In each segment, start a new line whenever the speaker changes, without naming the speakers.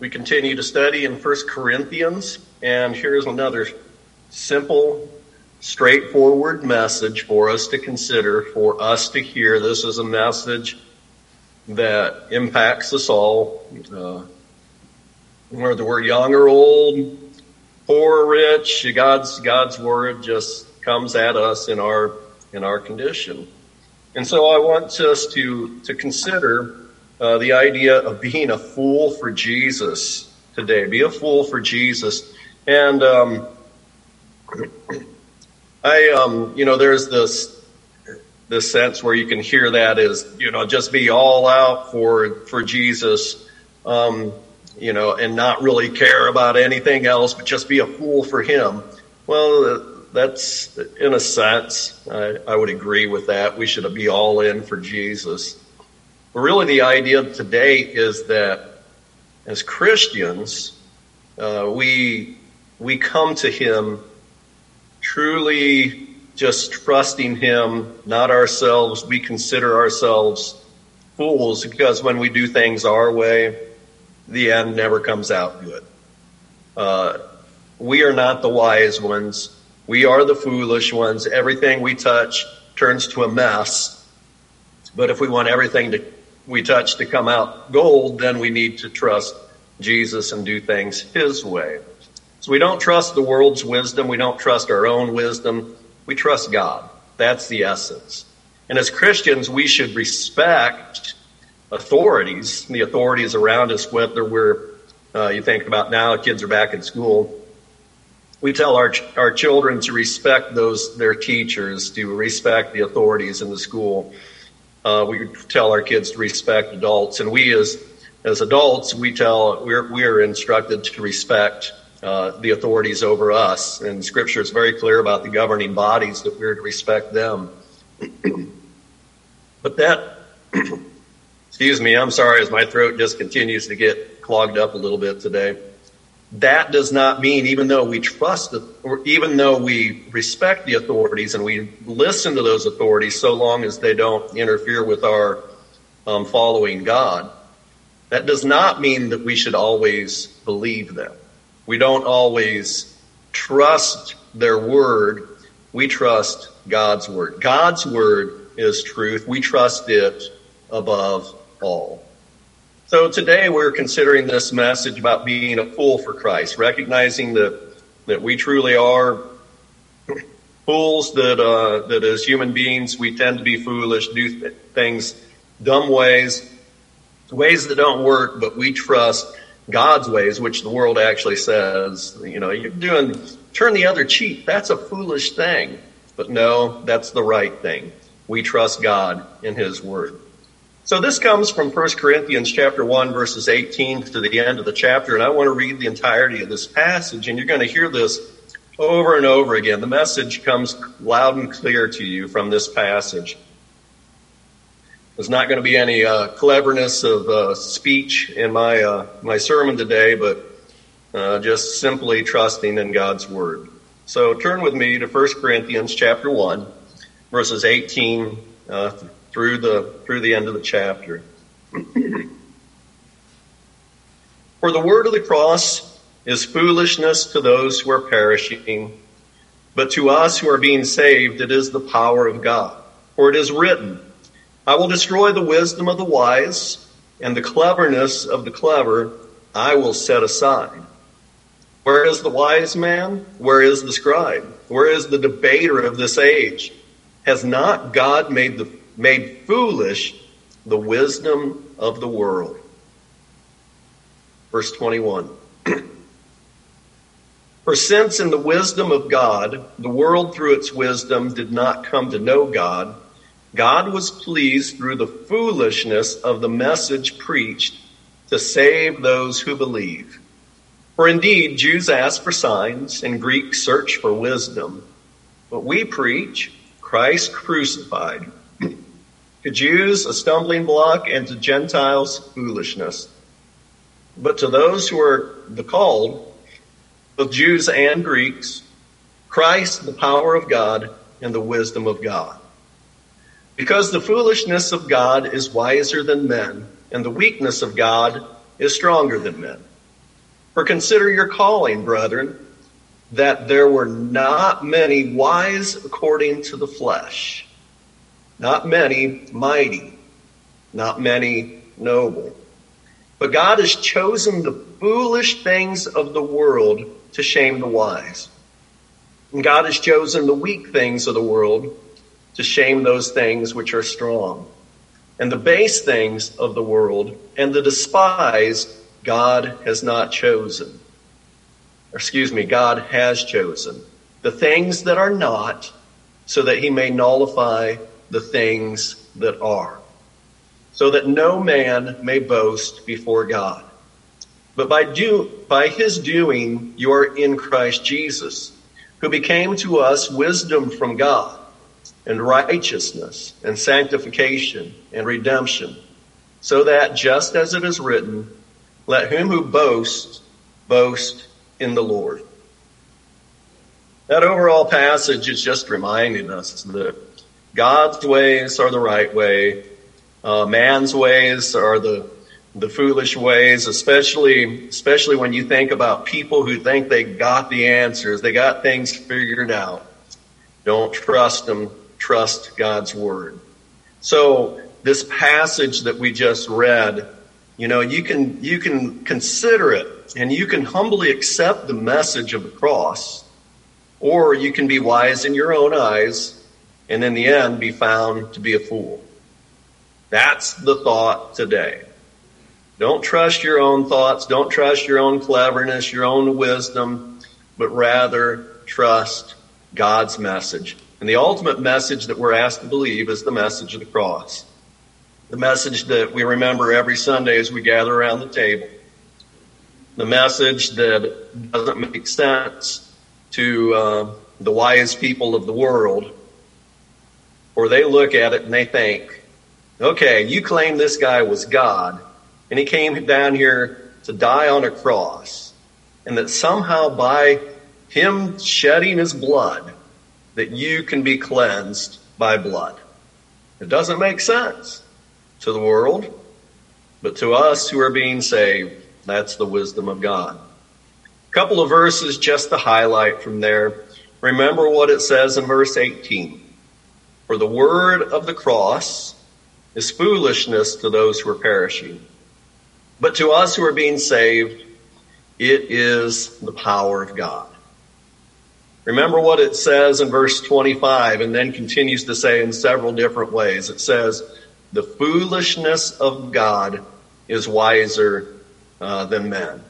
We continue to study in 1 Corinthians, and here's another simple, straightforward message for us to consider, for us to hear. This is a message that impacts us all, uh, whether we're young or old, poor or rich. God's God's word just comes at us in our in our condition, and so I want us to to consider uh, the idea of being a fool for Jesus today. Be a fool for Jesus. And um, I, um, you know, there's this this sense where you can hear that is, you know, just be all out for for Jesus, um, you know, and not really care about anything else, but just be a fool for Him. Well, that's in a sense, I, I would agree with that. We should be all in for Jesus. But really, the idea today is that as Christians, uh, we we come to Him truly just trusting Him, not ourselves. We consider ourselves fools because when we do things our way, the end never comes out good. Uh, we are not the wise ones. We are the foolish ones. Everything we touch turns to a mess. But if we want everything to we touch to come out gold, then we need to trust Jesus and do things His way. So we don't trust the world's wisdom. We don't trust our own wisdom. We trust God. That's the essence. And as Christians, we should respect authorities, the authorities around us, whether we're, uh, you think about now, kids are back in school. We tell our, our children to respect those, their teachers, to respect the authorities in the school. Uh, we tell our kids to respect adults, and we as as adults, we tell we're we're instructed to respect uh, the authorities over us. And Scripture is very clear about the governing bodies that we're to respect them. but that, excuse me, I'm sorry, as my throat just continues to get clogged up a little bit today that does not mean even though we trust or even though we respect the authorities and we listen to those authorities so long as they don't interfere with our um, following God, that does not mean that we should always believe them. We don't always trust their word. We trust God's word. God's word is truth. We trust it above all. So today we're considering this message about being a fool for Christ, recognizing that that we truly are fools. That uh, that as human beings we tend to be foolish, do th- things dumb ways, ways that don't work. But we trust God's ways, which the world actually says, you know, you're doing turn the other cheek. That's a foolish thing. But no, that's the right thing. We trust God in His Word. So this comes from 1 Corinthians chapter 1 verses 18 to the end of the chapter and I want to read the entirety of this passage and you're going to hear this over and over again. The message comes loud and clear to you from this passage. There's not going to be any uh, cleverness of uh, speech in my uh, my sermon today, but uh, just simply trusting in God's word. So turn with me to 1 Corinthians chapter 1 verses 18 uh, through the through the end of the chapter. For the word of the cross is foolishness to those who are perishing, but to us who are being saved it is the power of God. For it is written, I will destroy the wisdom of the wise, and the cleverness of the clever I will set aside. Where is the wise man? Where is the scribe? Where is the debater of this age? Has not God made the made foolish the wisdom of the world. Verse 21. For since in the wisdom of God, the world through its wisdom did not come to know God, God was pleased through the foolishness of the message preached to save those who believe. For indeed, Jews ask for signs and Greeks search for wisdom, but we preach Christ crucified to Jews, a stumbling block, and to Gentiles, foolishness. But to those who are the called, both Jews and Greeks, Christ, the power of God and the wisdom of God. Because the foolishness of God is wiser than men, and the weakness of God is stronger than men. For consider your calling, brethren, that there were not many wise according to the flesh, not many mighty, not many noble. But God has chosen the foolish things of the world to shame the wise. And God has chosen the weak things of the world to shame those things which are strong. And the base things of the world and the despised God has not chosen. Or excuse me, God has chosen the things that are not so that he may nullify the things that are. So that no man may boast before God. But by do, by his doing, you are in Christ Jesus, who became to us wisdom from God and righteousness and sanctification and redemption, so that just as it is written, let him who boasts boast in the Lord. That overall passage is just reminding us that God's ways are the right way. Uh, man's ways are the the foolish ways, especially especially when you think about people who think they got the answers, they got things figured out. Don't trust them. Trust God's word. So this passage that we just read you know, you can, you can consider it and you can humbly accept the message of the cross, or you can be wise in your own eyes and in the end be found to be a fool. That's the thought today. Don't trust your own thoughts. Don't trust your own cleverness, your own wisdom, but rather trust God's message. And the ultimate message that we're asked to believe is the message of the cross the message that we remember every Sunday as we gather around the table. The message that doesn't make sense to uh, the wise people of the world, or they look at it and they think, okay, you claim this guy was God, and he came down here to die on a cross, and that somehow by him shedding his blood, that you can be cleansed by blood. It doesn't make sense to the world, but to us who are being saved, that's the wisdom of God. A couple of verses just to highlight from there. Remember what it says in verse 18. For the word of the cross is foolishness to those who are perishing. But to us who are being saved, it is the power of God. Remember what it says in verse 25 and then continues to say in several different ways. It says, the foolishness of God is wiser uh, than men.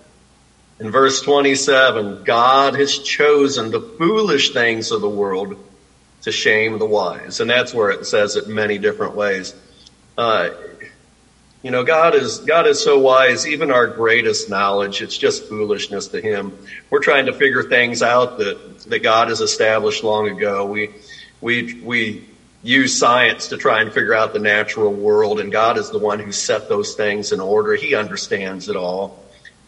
In verse 27, God has chosen the foolish things of the world to shame the wise. And that's where it says it many different ways. Uh, you know, God is, God is so wise, even our greatest knowledge, it's just foolishness to Him. We're trying to figure things out that, that God has established long ago. We, we, we use science to try and figure out the natural world, and God is the one who set those things in order. He understands it all.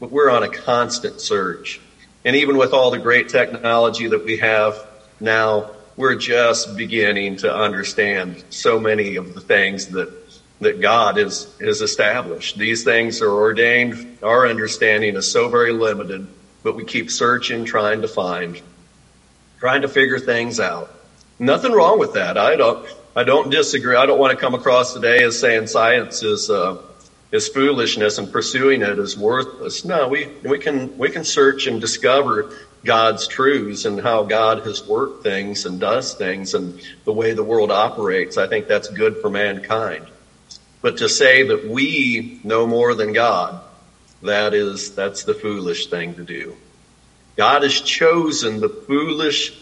But we're on a constant search. And even with all the great technology that we have now, we're just beginning to understand so many of the things that that God has, has established. These things are ordained. Our understanding is so very limited, but we keep searching, trying to find, trying to figure things out. Nothing wrong with that. I don't. I don't disagree. I don't want to come across today as saying science is uh, is foolishness and pursuing it is worthless. No, we we can we can search and discover God's truths and how God has worked things and does things and the way the world operates. I think that's good for mankind. But to say that we know more than God, that is that's the foolish thing to do. God has chosen the foolish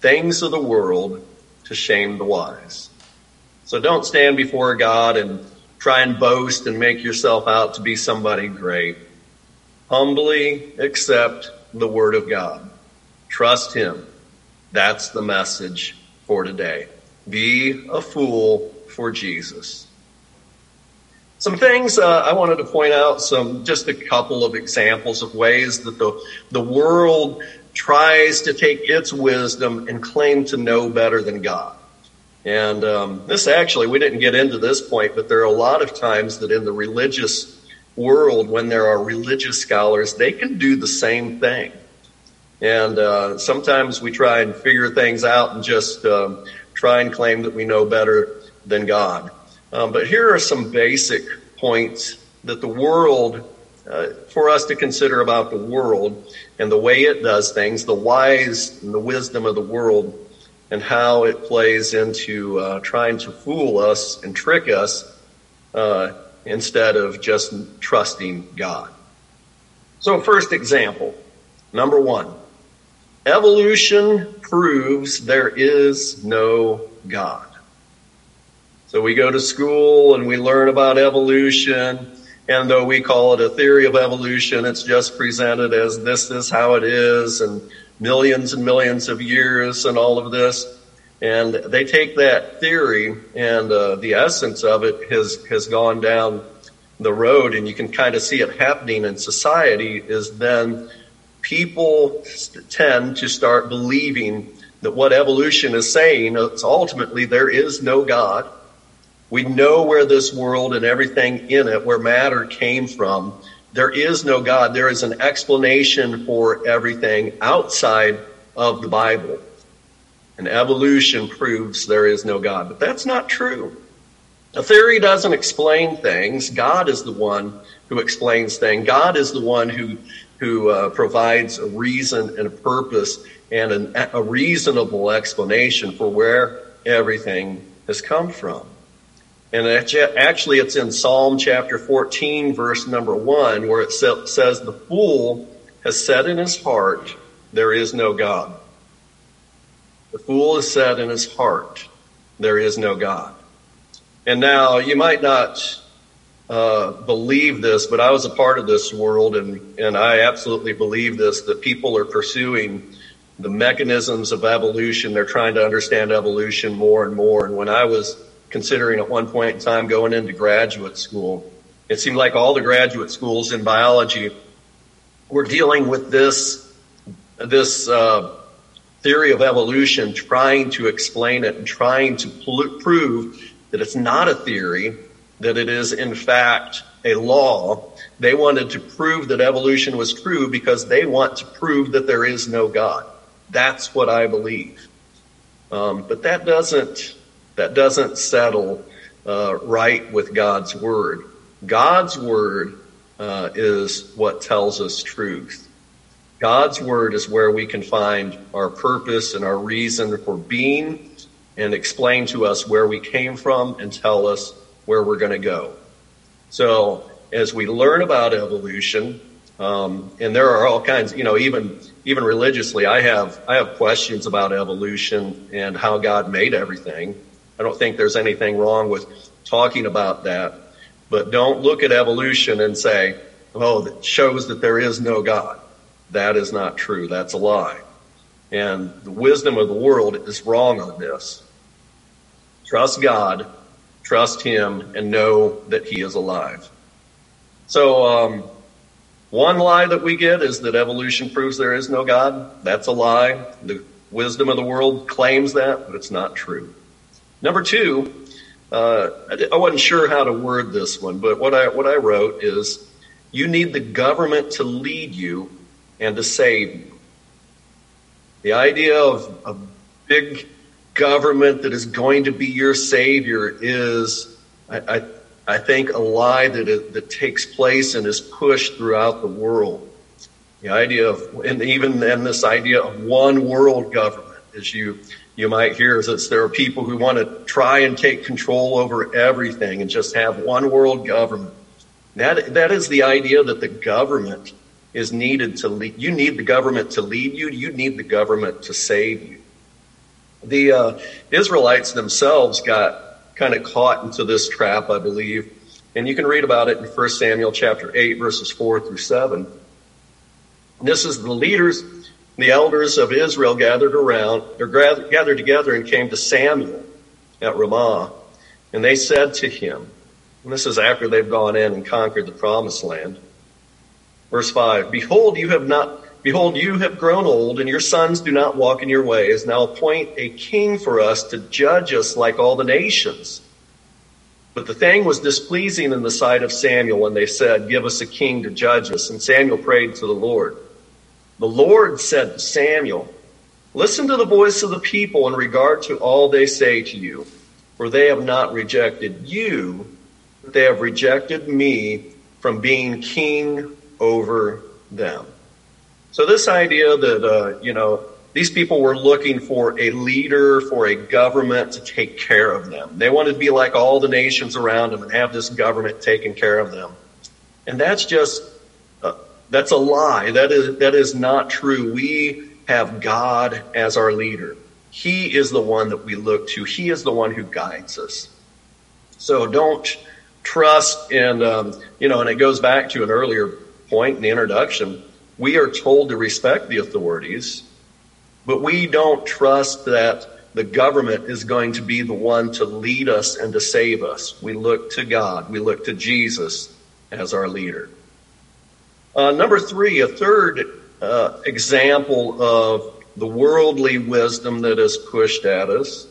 things of the world to shame the wise. So don't stand before God and try and boast and make yourself out to be somebody great. Humbly accept the word of God. Trust him. That's the message for today. Be a fool for Jesus. Some things uh, I wanted to point out, some just a couple of examples of ways that the the world tries to take its wisdom and claim to know better than God. And um, this actually, we didn't get into this point, but there are a lot of times that in the religious world, when there are religious scholars, they can do the same thing. And uh, sometimes we try and figure things out and just um, try and claim that we know better than God. Um, but here are some basic points that the world, uh, for us to consider about the world and the way it does things, the wise and the wisdom of the world, and how it plays into uh, trying to fool us and trick us uh, instead of just trusting God. So, first example, number one evolution proves there is no God. So, we go to school and we learn about evolution. And though we call it a theory of evolution, it's just presented as this is how it is and millions and millions of years and all of this. And they take that theory and uh, the essence of it has, has gone down the road and you can kind of see it happening in society is then people tend to start believing that what evolution is saying is ultimately there is no God. We know where this world and everything in it, where matter came from. There is no God. There is an explanation for everything outside of the Bible. And evolution proves there is no God. But that's not true. A theory doesn't explain things. God is the one who explains things. God is the one who who uh, provides a reason and a purpose and an, a reasonable explanation for where everything has come from. And actually, it's in Psalm chapter 14, verse number one, where it says, The fool has said in his heart, There is no God. The fool has said in his heart, There is no God. And now you might not uh, believe this, but I was a part of this world, and, and I absolutely believe this that people are pursuing the mechanisms of evolution. They're trying to understand evolution more and more. And when I was considering at one point in time going into graduate school, it seemed like all the graduate schools in biology were dealing with this this uh, theory of evolution, trying to explain it and trying to pl- prove that it's not a theory, that it is in fact a law. They wanted to prove that evolution was true because they want to prove that there is no God. That's what I believe. Um, but that doesn't that doesn't settle uh, right with God's word. God's word uh, is what tells us truth. God's word is where we can find our purpose and our reason for being and explain to us where we came from and tell us where we're going to go. So as we learn about evolution, um, and there are all kinds, you know, even even religiously, I have I have questions about evolution and how God made everything. I don't think there's anything wrong with talking about that, but don't look at evolution and say, "Oh, that shows that there is no God." That is not true. That's a lie. And the wisdom of the world is wrong on this. Trust God, trust Him, and know that He is alive. So, um, one lie that we get is that evolution proves there is no God. That's a lie. The wisdom of the world claims that, but it's not true. Number two, uh, I wasn't sure how to word this one, but what I what I wrote is, you need the government to lead you and to save you. The idea of a big government that is going to be your savior is, I, I, I think, a lie that, is, that takes place and is pushed throughout the world. The idea of, and even then this idea of one world government, as you, you might hear, is that there are people who want to try and take control over everything and just have one world government. That, that is the idea that the government is needed to lead. You need the government to lead you. You need the government to save you. The uh, Israelites themselves got kind of caught into this trap, I believe. And you can read about it in 1 Samuel chapter 8, verses 4 through 7. This is the leaders, the elders of Israel gathered around, or gathered together and came to Samuel at Ramah. And they said to him, and this is after they've gone in and conquered the promised land. Verse 5 Behold, you have not, behold, you have grown old, and your sons do not walk in your ways. Now appoint a king for us to judge us like all the nations. But the thing was displeasing in the sight of Samuel when they said, Give us a king to judge us. And Samuel prayed to the Lord. The Lord said to Samuel, Listen to the voice of the people in regard to all they say to you, for they have not rejected you, but they have rejected me from being king over them. So this idea that, uh, you know, these people were looking for a leader, for a government to take care of them. They wanted to be like all the nations around them and have this government taking care of them. And that's just, uh, that's a lie. That is, that is not true. We have God as our leader. He is the one that we look to. He is the one who guides us. So don't trust and, um, you know, and it goes back to an earlier point in the introduction. We are told to respect the authorities, but we don't trust that the government is going to be the one to lead us and to save us. We look to God. We look to Jesus as our leader. Uh, number three, a third uh, example of the worldly wisdom that is pushed at us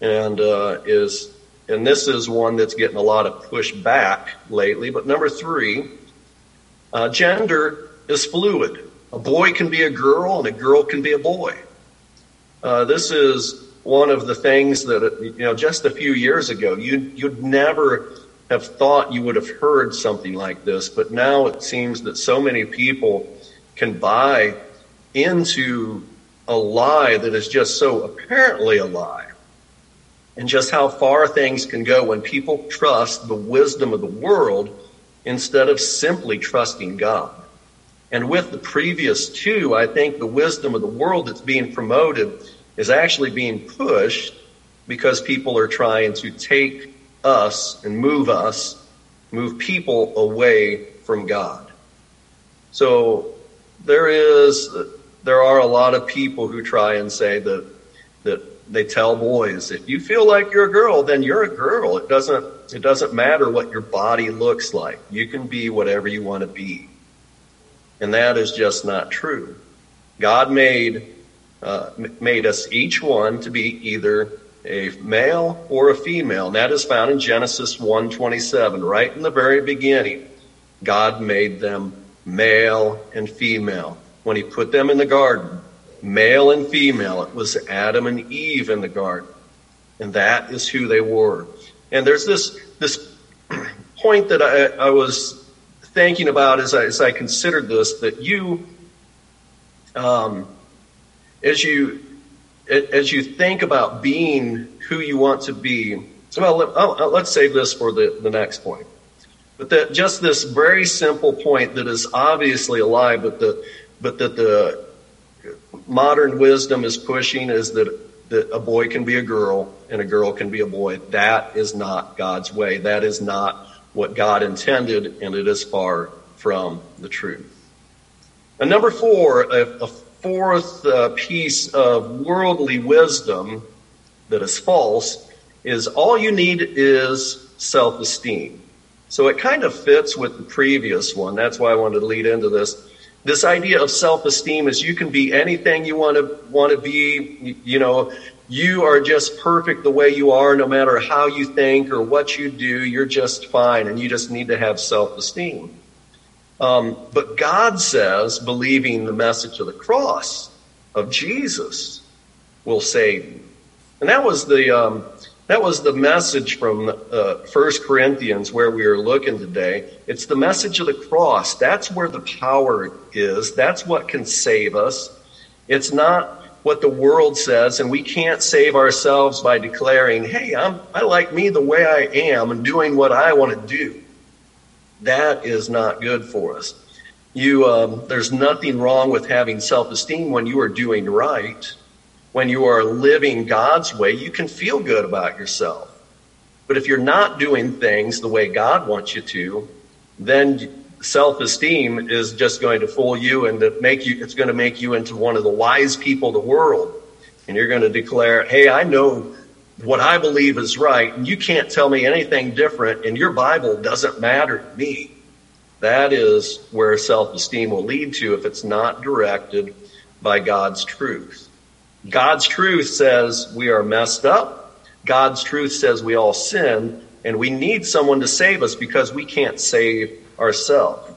and uh, is and this is one that's getting a lot of pushback lately but number three uh, gender is fluid a boy can be a girl and a girl can be a boy uh, this is one of the things that you know just a few years ago you you'd never have thought you would have heard something like this but now it seems that so many people can buy into a lie that is just so apparently a lie. And just how far things can go when people trust the wisdom of the world instead of simply trusting God. And with the previous two, I think the wisdom of the world that's being promoted is actually being pushed because people are trying to take us and move us, move people away from God. So there is there are a lot of people who try and say that that they tell boys if you feel like you're a girl then you're a girl it doesn't it doesn't matter what your body looks like you can be whatever you want to be and that is just not true god made uh, made us each one to be either a male or a female and that is found in genesis 127 right in the very beginning god made them male and female. When he put them in the garden, male and female, it was Adam and Eve in the garden. And that is who they were. And there's this, this point that I, I was thinking about as I, as I considered this, that you, um, as you, as you think about being who you want to be, well, let's save this for the, the next point. But that just this very simple point that is obviously a lie, but the but that the modern wisdom is pushing is that that a boy can be a girl and a girl can be a boy. That is not God's way. That is not what God intended, and it is far from the truth. And number four, a, a fourth uh, piece of worldly wisdom that is false is all you need is self-esteem. So it kind of fits with the previous one. That's why I wanted to lead into this. This idea of self-esteem is you can be anything you want to want to be. You know, you are just perfect the way you are, no matter how you think or what you do. You're just fine, and you just need to have self-esteem. Um, but God says, believing the message of the cross of Jesus will save you, and that was the um, that was the message from uh, 1 Corinthians where we are looking today. It's the message of the cross. That's where the power is. That's what can save us. It's not what the world says, and we can't save ourselves by declaring, hey, I'm, I like me the way I am and doing what I want to do. That is not good for us. You, um, there's nothing wrong with having self-esteem when you are doing right when you are living God's way, you can feel good about yourself. But if you're not doing things the way God wants you to, then self-esteem is just going to fool you and to make you, it's going to make you into one of the wise people of the world. And you're going to declare, Hey, I know what I believe is right and you can't tell me anything different and your Bible doesn't matter to me. That is where self-esteem will lead to if it's not directed by God's truth. God's truth says we are messed up. God's truth says we all sin and we need someone to save us because we can't save ourselves.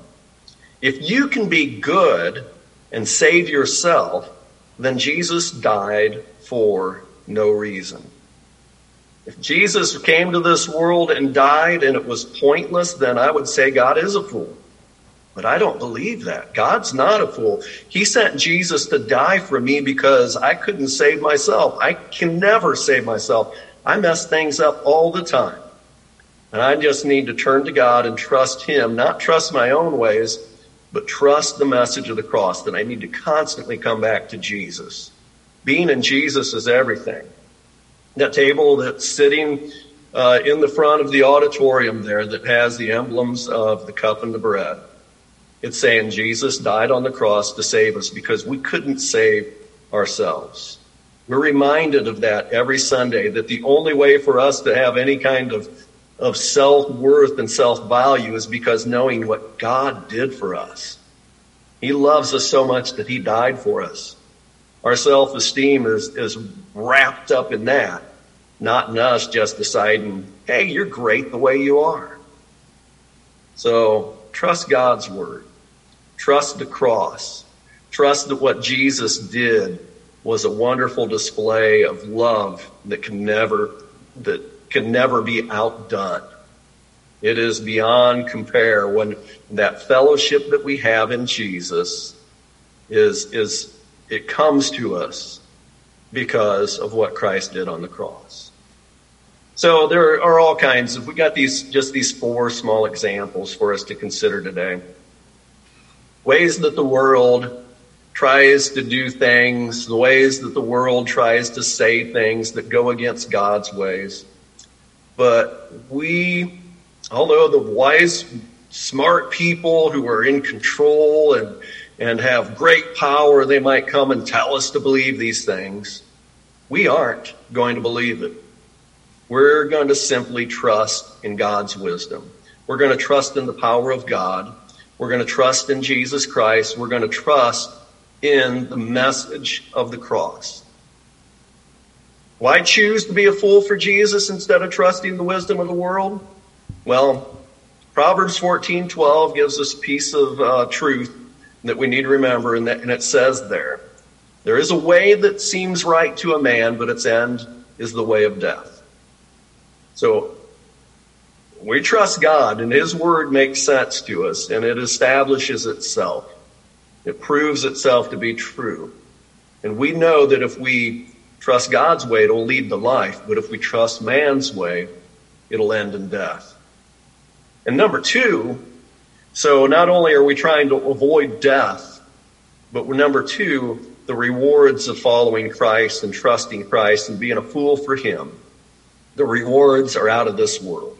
If you can be good and save yourself, then Jesus died for no reason. If Jesus came to this world and died and it was pointless, then I would say God is a fool. But I don't believe that. God's not a fool. He sent Jesus to die for me because I couldn't save myself. I can never save myself. I mess things up all the time. And I just need to turn to God and trust Him, not trust my own ways, but trust the message of the cross that I need to constantly come back to Jesus. Being in Jesus is everything. That table that's sitting uh, in the front of the auditorium there that has the emblems of the cup and the bread it's saying Jesus died on the cross to save us because we couldn't save ourselves. We're reminded of that every Sunday that the only way for us to have any kind of, of self worth and self value is because knowing what God did for us. He loves us so much that He died for us. Our self esteem is, is wrapped up in that, not in us just deciding, hey, you're great the way you are. So trust God's word. Trust the cross. Trust that what Jesus did was a wonderful display of love that can never, that can never be outdone. It is beyond compare when that fellowship that we have in Jesus is, is, it comes to us because of what Christ did on the cross. So there are all kinds of, we got these, just these four small examples for us to consider today ways that the world tries to do things, the ways that the world tries to say things that go against God's ways. But we, although the wise, smart people who are in control and, and have great power, they might come and tell us to believe these things. We aren't going to believe it. We're going to simply trust in God's wisdom. We're going to trust in the power of God. We're going to trust in Jesus Christ. We're going to trust in the message of the cross. Why choose to be a fool for Jesus instead of trusting the wisdom of the world? Well, Proverbs 14:12 gives us a piece of uh, truth that we need to remember, and, that, and it says there, there is a way that seems right to a man, but its end is the way of death. So we trust God and His Word makes sense to us and it establishes itself. It proves itself to be true. And we know that if we trust God's way, it'll lead to life. But if we trust man's way, it'll end in death. And number two, so not only are we trying to avoid death, but number two, the rewards of following Christ and trusting Christ and being a fool for Him. The rewards are out of this world.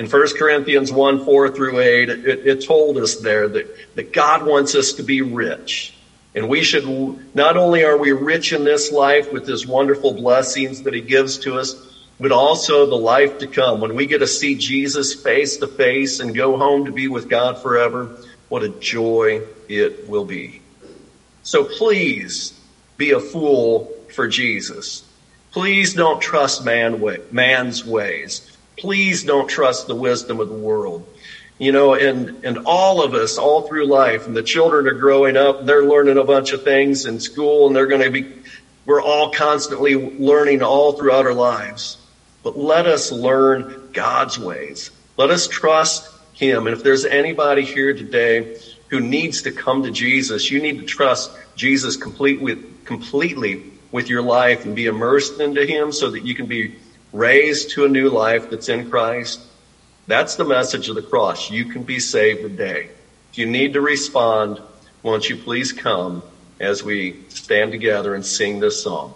In 1 Corinthians 1 4 through 8, it, it told us there that, that God wants us to be rich. And we should, not only are we rich in this life with his wonderful blessings that he gives to us, but also the life to come. When we get to see Jesus face to face and go home to be with God forever, what a joy it will be. So please be a fool for Jesus. Please don't trust man way, man's ways please don't trust the wisdom of the world. You know, and, and all of us all through life and the children are growing up, they're learning a bunch of things in school and they're going to be, we're all constantly learning all throughout our lives. But let us learn God's ways. Let us trust Him. And if there's anybody here today who needs to come to Jesus, you need to trust Jesus completely, completely with your life and be immersed into Him so that you can be raised to a new life that's in Christ. That's the message of the cross. You can be saved today. If you need to respond, won't you please come as we stand together and sing this song?